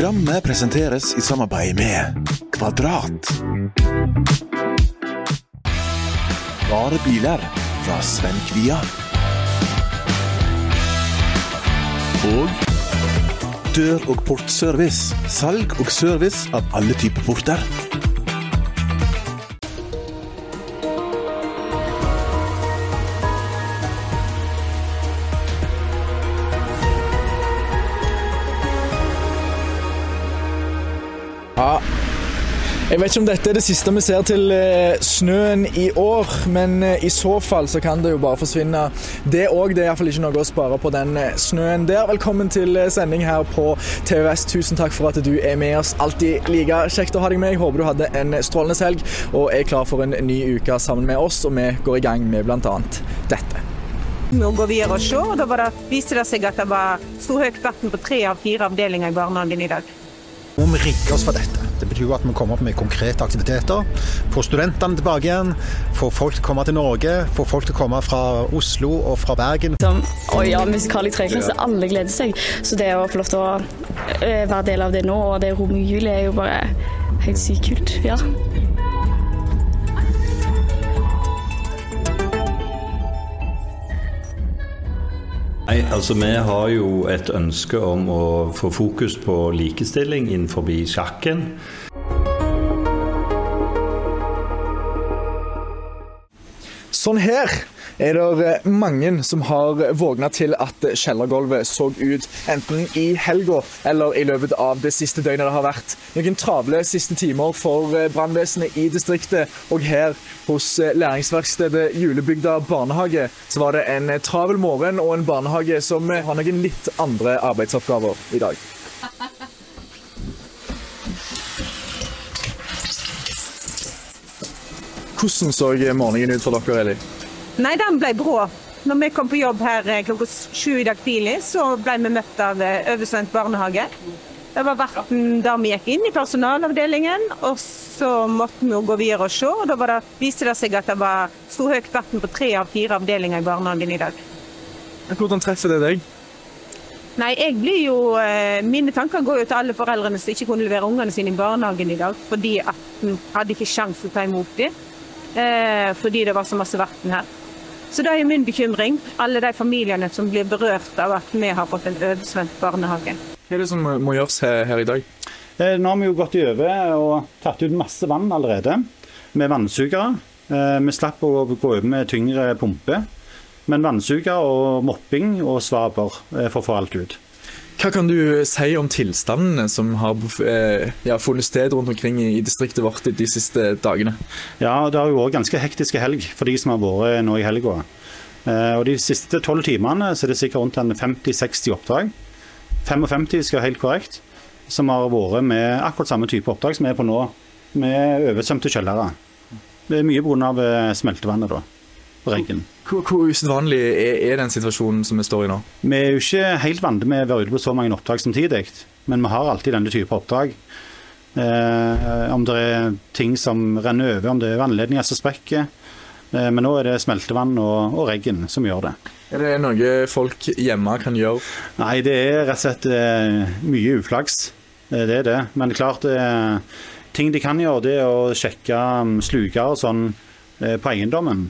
Programmet presenteres i samarbeid med Kvadrat. Bare biler fra Sven Kvia. Og Dør- og portservice. Salg og service av alle typer porter. Jeg vet ikke om dette er det siste vi ser til eh, snøen i år, men eh, i så fall så kan det jo bare forsvinne. Det òg. Det er iallfall ikke noe å spare på den eh, snøen der. Velkommen til sending her på TVS. Tusen takk for at du er med oss. Alltid like kjekt å ha deg med. Jeg håper du hadde en strålende helg og er klar for en ny uke sammen med oss. Og vi går i gang med bl.a. dette. Nå går vi her og ser, og da det, viste det seg at det var så høyt vann på tre av fire avdelinger i barnehagen i dag. må vi rigge oss for dette. Det betyr jo at vi kommer opp med konkrete aktiviteter. Få studentene tilbake igjen, få folk til å komme til Norge, få folk til å komme fra Oslo og fra Bergen. Som, og ja, musikal i treklasse, alle gleder seg. Så det å få lov til å øh, være del av det nå, og det rommet i juli, er jo bare helt sykt kult. Ja. Nei, altså Vi har jo et ønske om å få fokus på likestilling innenfor sjakken. Sånn her er det eh, mange som har vågna til at kjellergulvet så ut enten i helga eller i løpet av det siste døgnet det har vært. Noen travle siste timer for eh, brannvesenet i distriktet. Og her hos eh, læringsverkstedet Julebygda barnehage så var det en travel morgen og en barnehage som har noen litt andre arbeidsoppgaver i dag. Hvordan så morgenen ut for dere, Eli? Nei, den ble brå. Når vi kom på jobb her eh, klokka sju i dag tidlig, så ble vi møtt av eh, oversvømt barnehage. Det var verten da vi gikk inn i personalavdelingen, og så måtte vi jo gå videre og se. og Da var det, viste det seg at det var sto høyt vann på tre av fire avdelinger i barnehagen i dag. Hvordan treffer det deg? Nei, jeg blir jo, eh, Mine tanker går jo til alle foreldrene som ikke kunne levere ungene sine i barnehagen i dag, fordi at de hadde ikke sjanse til å ta imot dem, fordi det var så masse vann her. Så det er min bekymring. Alle de familiene som blir berørt av at vi har fått en oversvømt barnehage. Hva er det som må gjøres her, her i dag? Eh, Nå har vi jo gått over og tatt ut masse vann allerede med vannsugere. Eh, Vi slapp å gå over med tyngre pumpe, Men vannsuger og mopping og svaber eh, for å få alt ut. Hva kan du si om tilstandene som har eh, ja, funnet sted rundt omkring i, distriktet vårt de siste dagene? Ja, det har jo vært ganske hektiske helg for de som har vært nå i helga. Eh, Og de siste tolv timene så er det sikkert rundt 50-60 oppdrag. 55 skal helt korrekt. Som har vært med akkurat samme type oppdrag som vi er på nå, med oversvømte kjellere. Det er mye pga. smeltevannet, da. Regn. Hvor, hvor usedvanlig er, er den situasjonen som vi står i nå? Vi er jo ikke helt vant med å være ute på så mange oppdrag samtidig, men vi har alltid denne type oppdrag. Eh, om det er ting som renner over, om det er vannledninger som sprekker. Eh, men nå er det smeltevann og, og regn som gjør det. Er det noe folk hjemme kan gjøre? Nei, det er rett og slett eh, mye uflaks. Eh, Det er det. Men det er klart, eh, ting de kan gjøre, det er å sjekke um, sluker og sånn eh, på eiendommen.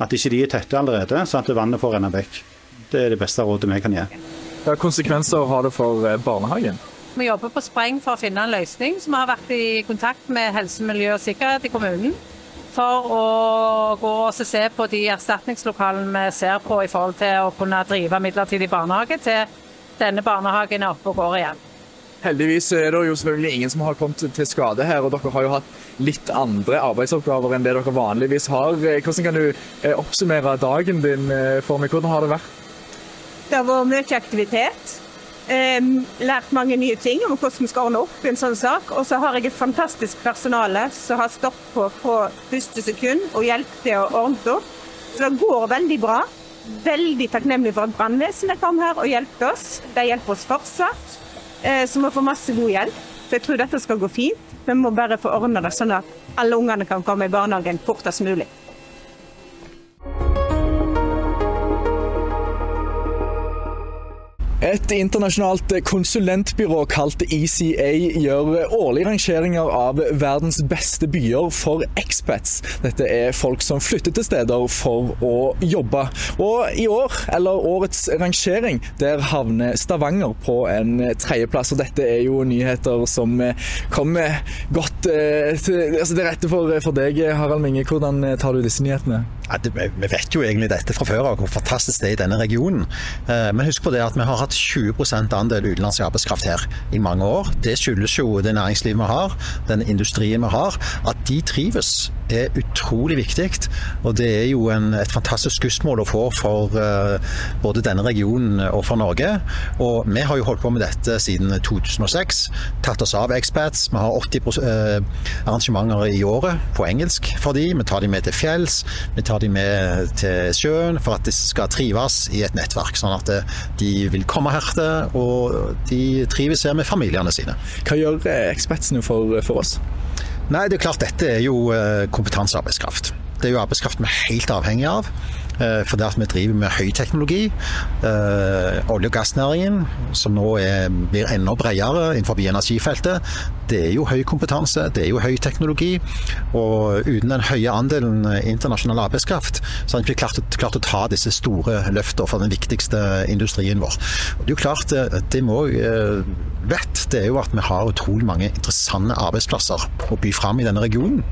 At ikke de er tette allerede, så at vannet får renne vekk. Det er det beste rådet vi kan gjøre. Hva konsekvenser har det for eh, barnehagen? Vi jobber på spreng for å finne en løsning, så vi har vært i kontakt med helse, miljø og sikkerhet i kommunen. For å gå og se på de erstatningslokalene vi ser på i forhold til å kunne drive midlertidig barnehage til denne barnehagen er oppe og går igjen. Heldigvis er det jo selvfølgelig ingen som har kommet til skade her, og dere har jo hatt litt andre arbeidsoppgaver enn det dere vanligvis har. Eh, Hvordan kan du eh, oppsummere dagen din eh, for meg? Hvordan har det vært? Det har vært mye aktivitet. Lært mange nye ting om hvordan vi skal ordne opp i en sånn sak. Og så har jeg et fantastisk personale som har stått på fra første sekund og hjulpet til å ordne opp. Så det går veldig bra. Veldig takknemlig for at brannvesenet kom her og hjelpte oss. De hjelper oss fortsatt. Eh, så vi få masse god hjelp. Så jeg tror dette skal gå fint. Vi må bare få ordna det sånn at alle ungene kan komme i barnehagen fortest mulig. Et internasjonalt konsulentbyrå kalt ECA gjør årlige rangeringer av verdens beste byer for expats. Dette er folk som flytter til steder for å jobbe. Og i år, eller årets rangering, der havner Stavanger på en tredjeplass. Og dette er jo nyheter som kommer godt eh, til, altså til rette for, for deg, Harald Minge. Hvordan tar du disse nyhetene? Ja, det, vi vet jo egentlig dette fra før av, hvor fantastisk det er i denne regionen. Eh, men husk på det at vi har hatt 20 andel utenlandsk arbeidskraft her i mange år. Det skyldes jo det næringslivet vi har, den industrien vi har. At de trives er utrolig viktig. Og det er jo en, et fantastisk skussmål å få for uh, både denne regionen og for Norge. Og vi har jo holdt på med dette siden 2006. Tatt oss av expats. Vi har 80 uh, arrangementer i året på engelsk for de. Vi tar de med til fjells. Vi tar de med til sjøen for at de skal trives i et nettverk. Sånn at eh, de vil komme her og de trives her med familiene sine. Hva gjør ekspertene for, for oss? Nei, det er klart Dette er jo eh, kompetansearbeidskraft. Det er jo arbeidskraft vi er helt avhengig av. for fordi at vi driver med høyteknologi. Olje- og gassnæringen, som nå er, blir enda bredere innenfor energifeltet, det er jo høy kompetanse, det er jo høy teknologi. Og uten den høye andelen internasjonal arbeidskraft, så har vi ikke klart, klart, å ta disse store løftene for den viktigste industrien vår. Og det er jo klart, det vi òg eh, vet, det er jo at vi har utrolig mange interessante arbeidsplasser å by fram i denne regionen.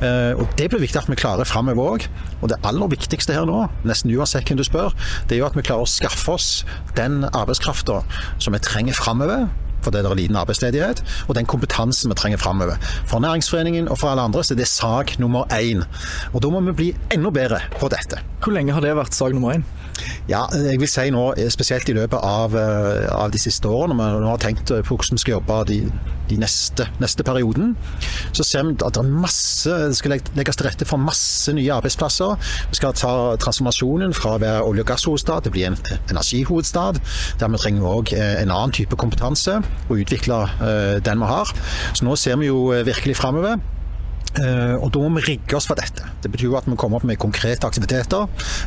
Eh, og det blir viktig at vi klarer framover òg. Og det aller viktigste her nå, nesten uansett hvem du spør, det er jo at vi klarer å skaffe oss den arbeidskrafta som vi trenger framover fordi det er liten arbeidsledighet, og den kompetansen vi trenger framover. For Næringsforeningen og for alle andre så er det sak nummer én. Og da må vi bli enda bedre på dette. Hvor lenge har det vært sak nummer én? Ja, jeg vil si nå, spesielt i løpet av, eh, av de siste årene, når vi har tenkt på hvordan vi skal jobbe de, de neste, neste, perioden, så ser vi at det, masse, det skal legges til rette for masse nye arbeidsplasser. Vi skal ta transformasjonen fra å være olje- og gasshovedstad til å bli en energihovedstad. Der vi trenger òg eh, en annen type kompetanse og utvikle den vi har. Så nå ser vi jo virkelig framover. Uh, og da må vi rigge oss for dette. Det betyr jo at vi kommer opp med konkrete aktiviteter.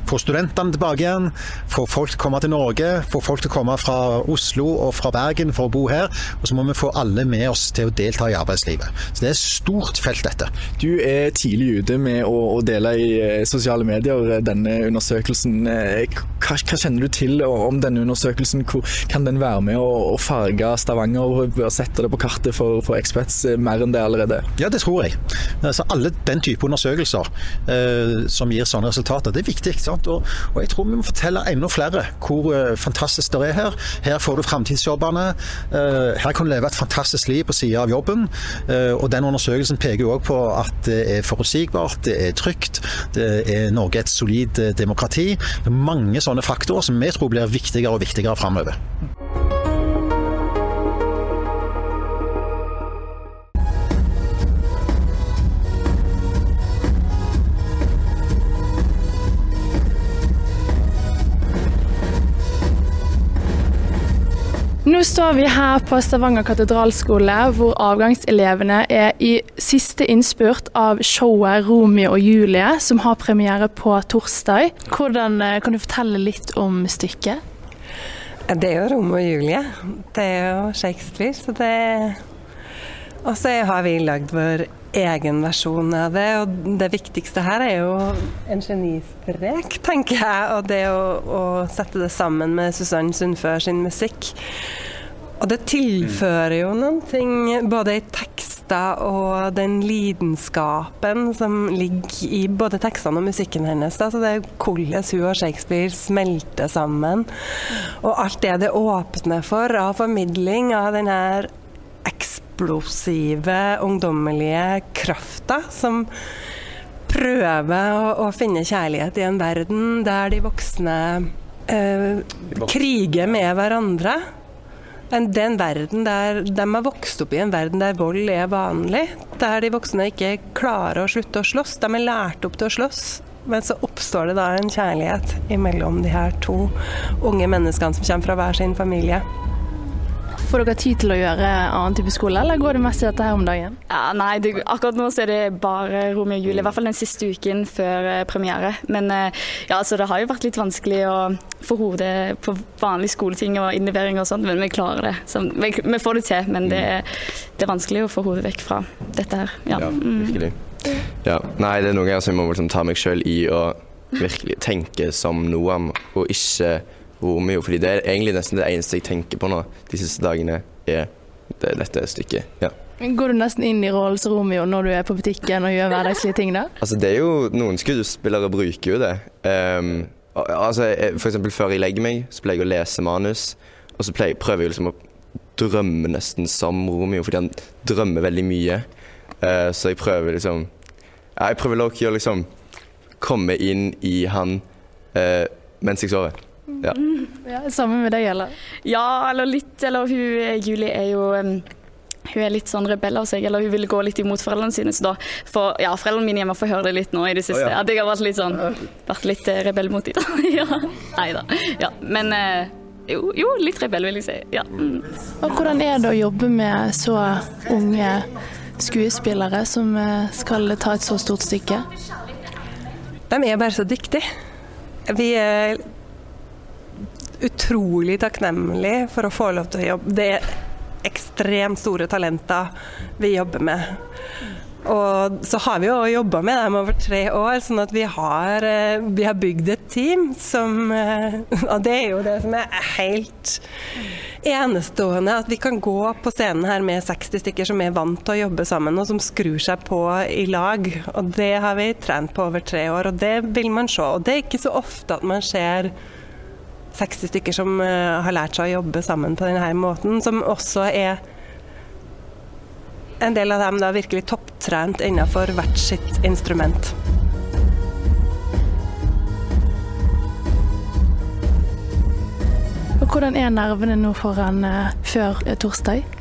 Få studentene tilbake igjen, få folk til å komme til Norge, få folk til å komme fra Oslo og fra Bergen for å bo her. Og så må vi få alle med oss til å delta i arbeidslivet. Så det er et stort felt, dette. Du er tidlig ute med å, dele i eh, sosiale medier denne undersøkelsen. Hva, hva, kjenner du til om denne undersøkelsen? Kan den være med å farge Stavanger og sette det på kartet for, for expats mer enn det allerede? Ja, det tror jeg. Altså, alle den type undersøkelser eh, som gir sånne resultater, det er viktig. Og, og, jeg tror vi må fortelle enda flere hvor eh, fantastisk det er her. Her får du framtidsjobbene. Eh, her kan du leve et fantastisk liv på sida av jobben. Eh, og den undersøkelsen peker jo òg på at det er forutsigbart, det er trygt, det er Norge et solid eh, demokrati. Det er mange sånne faktorer som vi tror blir viktigere og viktigere framover. Nå står vi her på Stavanger katedralskole, hvor avgangselevene er i siste innspurt av showet 'Romeo og Julie', som har premiere på torsdag. Hvordan, eh, kan du fortelle litt om stykket? Det er jo Romeo og Julie. Det er jo Shakespeare, så det Og så har vi lagd vår egen versjon av det. Og det viktigste her er jo en genistrek, tenker jeg. Og det å, å sette det sammen med Susann Sundfør sin musikk. Og det tilfører jo noen ting, både i tekster og den lidenskapen som ligger i både tekstene og musikken hennes. Da. Så det er hvordan hun og Shakespeare smelter sammen. Og alt det det åpner for av formidling av den her eksplosive, ungdommelige krafta som prøver å, å, finne kjærlighet i en verden der de voksne eh, kriger med hverandre. Den verden der de har vokst opp i en verden der vold er vanlig. Der de voksne ikke klarer å slutte å slåss. De er lært opp til å slåss. Men så oppstår det da en kjærlighet mellom de her to unge menneskene som kommer fra hver sin familie. Får dere tid til å gjøre annen type skole, eller går det mest i dette her om dagen? Ja, nei, det, akkurat nå så er det bare Romeo og Julie, i hvert fall den siste uken før eh, premiere. Men eh, ja, altså, det har jo vært litt vanskelig å få hodet på vanlige skoleting og innlevering og sånt, men vi klarer det. Så, vi, vi får det til, men det, det, er vanskelig å få hodet vekk fra dette her. Ja, ja virkelig. Ja, nei, det er noen ganger som jeg må liksom ta meg sjøl i å virkelig tenke som Noam, og ikke Romeo. fordi det er egentlig nesten det eneste jeg tenker på nå de siste dagene, er det, dette stykket. ja. Går du nesten inn i rollen som Romeo når du er på butikken og gjør hverdagslige ting da? Altså det er jo, Noen skuespillere bruker jo det. Um, altså for eksempel Før jeg legger meg, så pleier jeg å lese manus. Og så pleier, prøver jeg liksom å drømme nesten som Romeo, fordi han drømmer veldig mye. Uh, så jeg prøver liksom Jeg prøver å liksom komme inn i han uh, mens jeg sover. Ja. ja. Sammen med deg, eller? Ja, eller litt. Eller hun Julie er jo um, hun er litt sånn rebell av seg, eller hun vil gå litt imot foreldrene sine. Så da får ja, foreldrene mine hjemme får høre det litt nå i det siste. Oh, ja. At jeg har vært litt sånn vært litt uh, rebell mot dem. ja. Nei da. Ja. Men uh, jo, jo, litt rebell, vil jeg si. Ja. Mm. Og hvordan er det å jobbe med så unge skuespillere som eh, skal ta et så stort stykke? De er bare så dyktige. Vi er utrolig takknemlig for å få lov til å jobbe. Det er ekstremt store talenter vi jobber med. Og så har vi jo jobba med dem over tre år, sånn at vi har, eh, vi har bygd et team som eh, Og det er jo det som er helt enestående, at vi kan gå på scenen her med 60 stykker som er vant til å jobbe sammen, og som skrur seg på i lag. Og det har vi trent på over tre år, og det vil man se. Og det er ikke så ofte at man ser 60 stykker som uh, har lært seg å jobbe sammen på denne måten, som også er en del av dem da virkelig topptrent innenfor hvert sitt instrument. Og Hvordan er nervene nå foran uh, før torsdag? torsdag?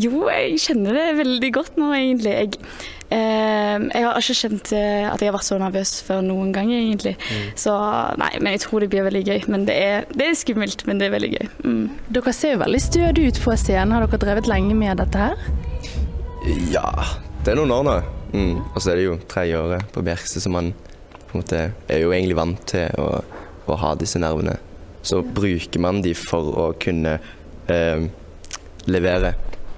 jo, jeg kjenner det veldig godt nå, egentlig. Jeg jeg har ikke kjent uh, at jeg har vært så nervøs før noen gang, egentlig. Mm. Så nei, men jeg tror det blir veldig gøy. Men det er, det er skummelt, men det er veldig gøy. Mm. Dere ser jo veldig stødige ut på scenen. Har dere drevet lenge med dette her? Ja, det er noen år nå. Mm. Og så er det jo tredje året på Bjerkse, så man på en måte er jo egentlig vant til å, å ha disse nervene. Så bruker man de for å kunne eh, levere.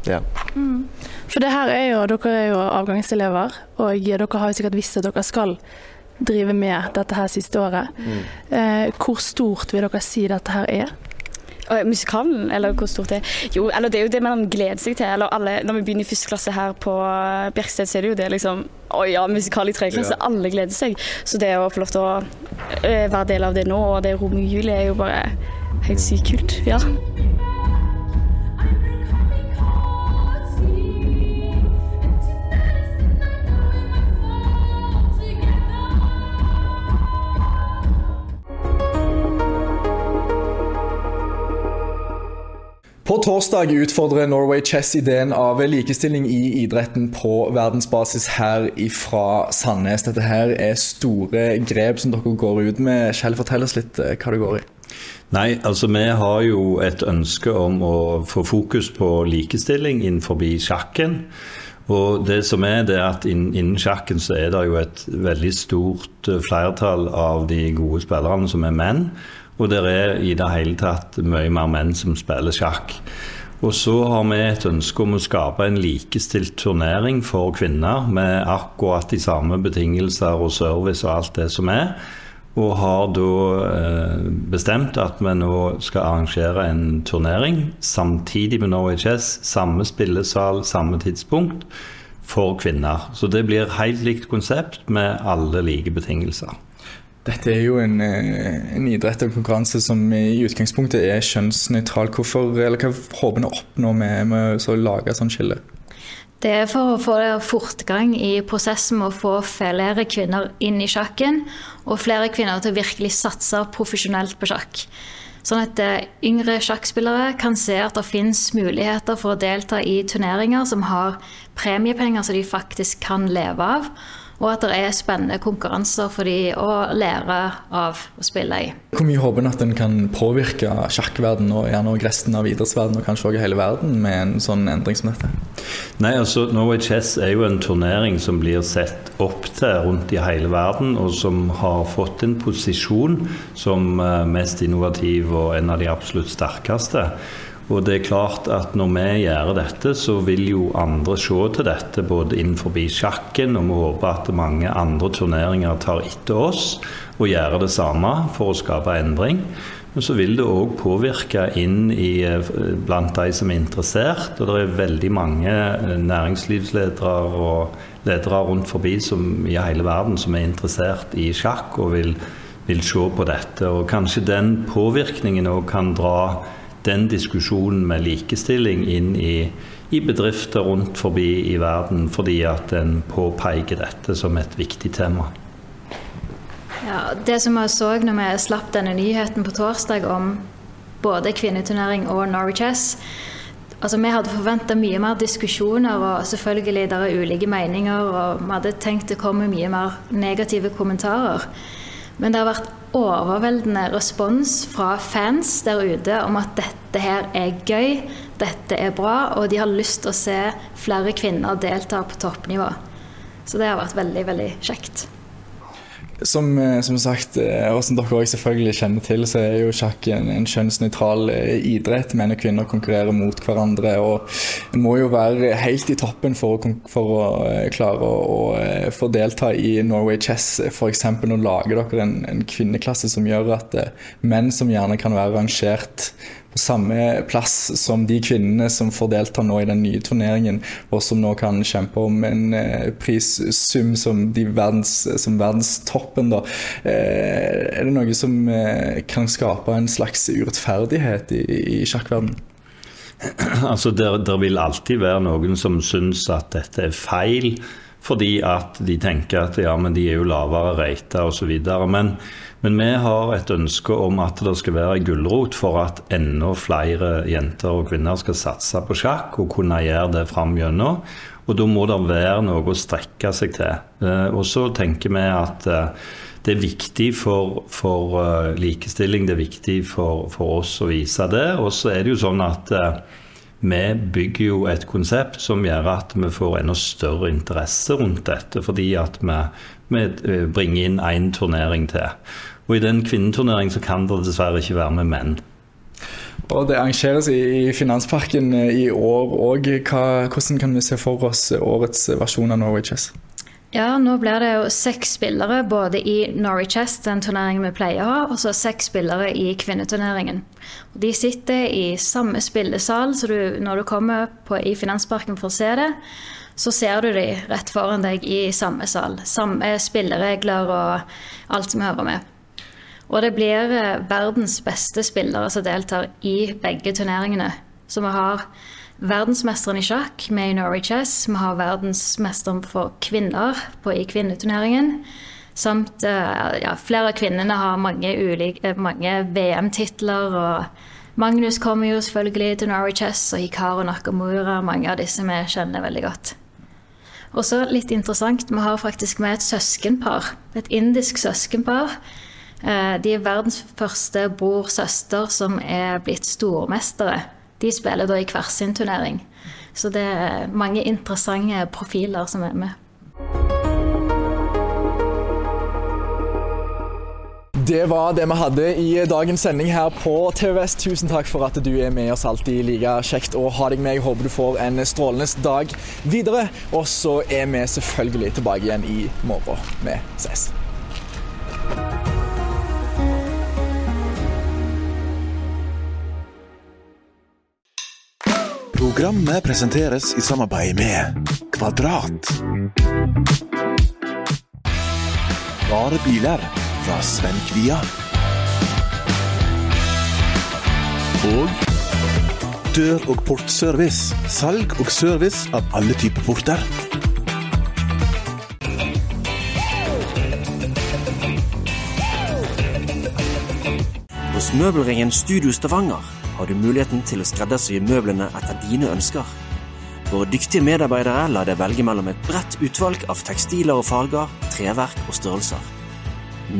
Ja. Mm. For det her er jo, dere er jo avgangselever, og dere har jo sikkert visst at dere skal drive med dette her siste året. Mm. Eh, hvor stort vil dere si dette her er? Musikalen, eller hvor stort det er? Jo, eller det er jo det man gleder seg til. Eller alle, når vi begynner i første klasse her på Bjerksted, så er det jo det liksom Å ja, musikal i tredje klasse. Ja. Alle gleder seg. Så det å få lov til å øh, være del av det nå, og det Romeo og Julie, er jo bare helt sykt kult. Ja. På torsdag utfordrer Norway Chess ideen av likestilling i idretten på verdensbasis her ifra Sandnes. Dette her er store grep som dere går ut med. Kjell, fortell oss litt eh, hva det går i. Nei, altså Vi har jo et ønske om å få fokus på likestilling innenfor sjakken. Og det som er, det er at Innen sjakken så er det jo et veldig stort eh, flertall av de gode spillerne som er menn. Og det er i det hele tatt mye mer menn som spiller sjakk. Og så har vi et ønske om å skape en likestilt turnering for kvinner, med akkurat de samme betingelser og service og alt det som er. Og har da eh, bestemt at vi nå skal arrangere en turnering samtidig med Norway Chess. Samme spillesal, samme tidspunkt for kvinner. Så det blir helt likt konsept med alle like betingelser. Dette er jo en, eh, en idrett og konkurranse som i utgangspunktet er kjønnsnøytral. Hvorfor, eller Hva håper å oppnå med, med å lage sånn skille? Det er for å få fortgang i prosessen med å få flere kvinner inn i sjakken, og flere kvinner til å virkelig satse profesjonelt på sjakk. Sånn at eh, yngre sjakkspillere kan se at det finnes muligheter for å delta i turneringer som har premiepenger som de faktisk kan leve av. og at det er spennende konkurranser for de å lære av å spille i. Hvor mye håper en at en kan påvirke sjakkverden og gjerne også resten av idrettsverden og kanskje også hele verden med en sånn endring som dette? Nei, altså Norway Chess er jo en turnering som blir sett opp til rundt i hele verden, og som har fått en posisjon som eh, mest innovativ og en av de absolutt sterkeste. Og det er klart at når vi gjør dette, så vil jo andre se til dette både innenfor sjakken, og vi håper at mange andre turneringer tar etter oss og gjør det samme for å skape endring. Men så vil det òg påvirke inn i, eh, blant de som er interessert. Og det er veldig mange eh, næringslivsledere og ledere rundt forbi som, i hele verden som er interessert i sjakk og vil, vil se på dette. Og kanskje den påvirkningen òg kan dra den diskusjonen med likestilling inn i, i, bedrifter rundt forbi i verden, fordi at en påpeker dette som et viktig tema. Ja, det som vi så når vi slapp denne nyheten på torsdag om både kvinneturnering og Norwich S, altså Vi hadde forventa mye mer diskusjoner, og selvfølgelig der er ulike meninger. og Vi hadde tenkt det kommer mye mer negative kommentarer. Men det har vært overveldende respons fra fans der ute om at dette her er gøy, dette er bra, og de har lyst til å se flere kvinner delta på toppnivå. Så det har vært veldig, veldig kjekt. Som, eh, som, sagt, eh, og som dere også selvfølgelig kjenner til, så er jo sjakk en, en kjønnsnøytral eh, idrett. Menn og kvinner konkurrerer mot hverandre. og må jo være helt i toppen for å, for å klare å, å, få delta i Norway Chess. F.eks. nå lager dere en, en, kvinneklasse som gjør at menn som gjerne kan være rangert samme plass som de kvinnene som får delta nå i den nye turneringen, og som nå kan kjempe om en eh, prissum som, de verdens, som verdenstoppen. Da. Eh, er det noe som eh, kan skape en slags urettferdighet i, i sjakkverdenen? Altså, der, vil alltid være noen som syns at dette er feil, fordi at de tenker at ja, men de er jo lavere rata osv. Men men vi har et ønske om at det skal være en gulrot for at enda flere jenter og kvinner skal satse på sjakk og kunne gjøre det fram gjennom. Og da må det være noe å strekke seg til. Eh, og så tenker vi at eh, det er viktig for, for eh, likestilling, det er viktig for, for, oss å vise det. Og så er det jo sånn at vi bygger jo et konsept som gjør at vi får enda større interesse rundt dette, fordi at vi, vi bringer inn én turnering til. Og i den kvinneturneringen så kan det dessverre ikke være med menn. Og Det arrangeres i Finansparken eh, i år òg. Hvordan kan vi se for oss årets versjon av Norway Chess? Ja, nå blir det jo seks spillere både i Norway Chess, den turneringen vi pleier å ha, og så seks spillere i kvinneturneringen. De sitter i samme spillesal, så du, når du kommer på, i Finansparken for å se det, så ser du de rett foran deg i samme sal. Samme spilleregler og alt som hører med. Og det blir eh, verdens beste spillere som deltar i begge turneringene. Så vi har verdensmesteren i sjakk med i Norway Chess. Vi har verdensmesteren for kvinner på, i kvinneturneringen. Samt eh, ja, flere av kvinnene har mange, eh, mange VM-titler. og Magnus kommer jo selvfølgelig til Norway Chess, og Hikaru Nakamura. Mange av disse vi kjenner veldig godt. Og så litt interessant, vi har faktisk med et søskenpar. Et indisk søskenpar de er verdens første bror-søster som er blitt stormestere. De spiller da i hver sin turnering. Så det er mange interessante profiler som er med. Det var det vi hadde i dagens sending her på TVS. Tusen takk for at du er med oss alltid. Like kjekt å ha deg med. Jeg håper du får en strålende dag videre. Og så er vi selvfølgelig tilbake igjen i morgen. Vi ses. Programmet presenteres i samarbeid med Kvadrat. Bare biler fra Sven Kvia. Og Dør- og portservice. Salg og service av alle typer porter. Hos Møbelringen Studio Stavanger har du muligheten til å skreddersy møblene etter dine ønsker. Våre dyktige medarbeidere lar deg velge mellom et bredt utvalg av tekstiler og farger, treverk og størrelser.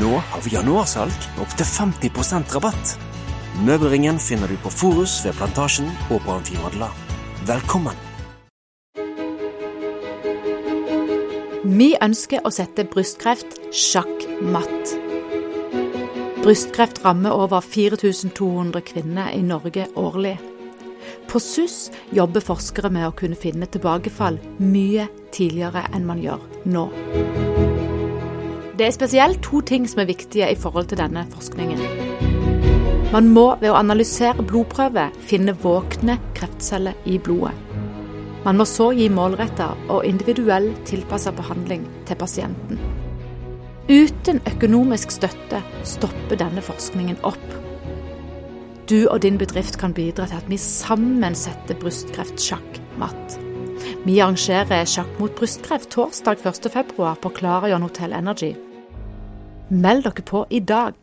Nå har vi januarsalg med opptil 50% rabatt. Møbelringen finner du på Forus ved Plantasjen og på Amfimadla. Velkommen! Vi ønsker å sette brystkreft sjakk matt. Brystkreft rammer over 4200 kvinner i Norge årlig. På SUS jobber forskere med å kunne finne tilbakefall mye tidligere enn man gjør nå. Det er spesielt to ting som er viktige i forhold til denne forskningen. Man må ved å analysere blodprøver finne våkne kreftceller i blodet. Man må så gi målretta og individuell tilpassa behandling til pasienten. Uten økonomisk støtte stopper denne forskningen opp. Du og din bedrift kan bidra til at vi sammen setter brystkreft sjakk matt. Vi arrangerer Sjakk mot brystkreft torsdag 1.2 på Klarajon Hotel Energy. Meld dere på i dag.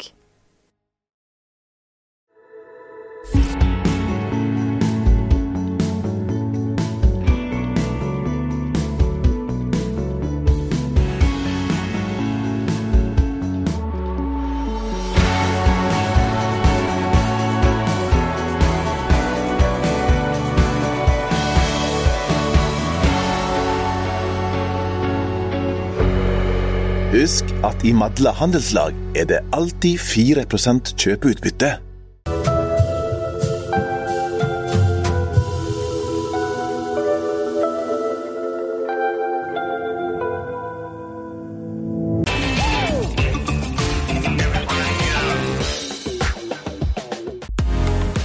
Husk at i Madla handelslag er det alltid 4% kjøpeutbytte.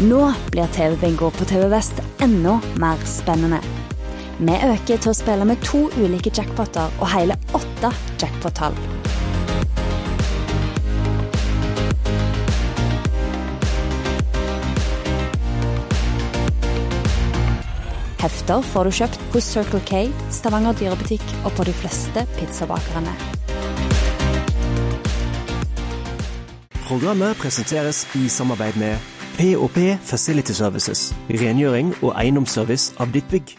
Nå blir TV-bingo på TV Vest enda mer spennende. Vi øker til å spille med to ulike jackpoter og hele åtte jackpot-tall. Hefter får du kjøpt hos Circle K, Stavanger dyrebutikk og på de fleste pizzabakerne. Programmet presenteres i samarbeid med P&P Facility Services, rengjøring og eiendomsservice av ditt bygg.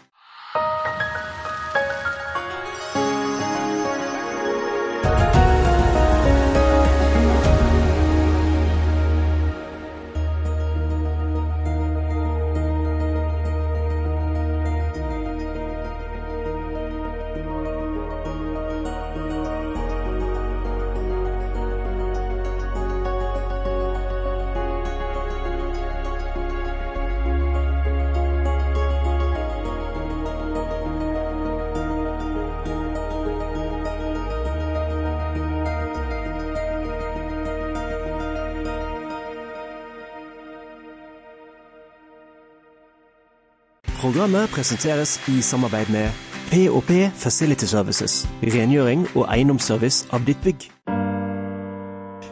Programmet presenteres i samarbeid med P&P Facility Services, rengjøring og eiendomsservice av ditt bygg.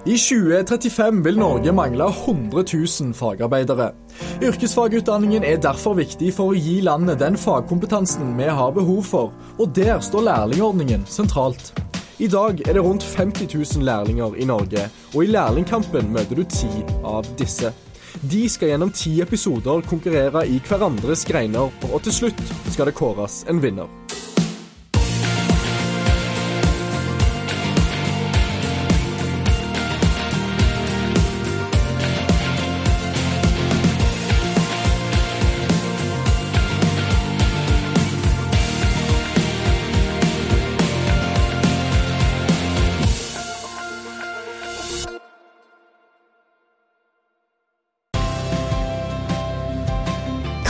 I 2035 vil Norge mangle 100 000 fagarbeidere. Yrkesfagutdanningen er derfor viktig for å gi landet den fagkompetansen vi har behov for, og der står lærlingordningen sentralt. I dag er det rundt 50 000 lærlinger i Norge, og i lærlingkampen møter du ti av disse. De skal gjennom ti episoder konkurrere i hverandres greiner, og til slutt skal det kåres en vinner.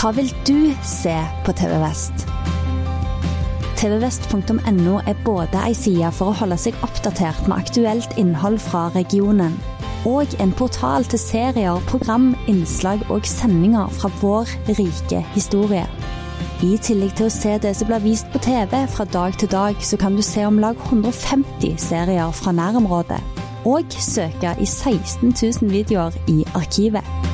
Hva vil du se på TV Vest? tvvest.no er både ei side for å holde seg oppdatert med aktuelt innhold fra regionen, og en portal til serier, program, innslag og sendinger fra vår rike historie. I tillegg til å se det som blir vist på TV fra dag til dag, så kan du se om lag 150 serier fra nærområdet, og søke i 16 000 videoer i arkivet.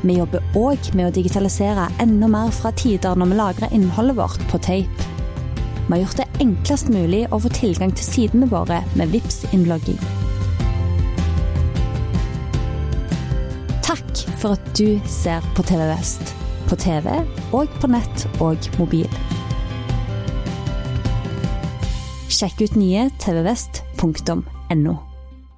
Vi jobber òg med å digitalisere enda mer fra tider når vi lagrer innholdet vårt på tape. Vi har gjort det enklest mulig å få tilgang til sidene våre med VIPS innlogging. Takk for at du ser på TV Vest. På TV og på nett og mobil. Sjekk ut nye tvvest.no.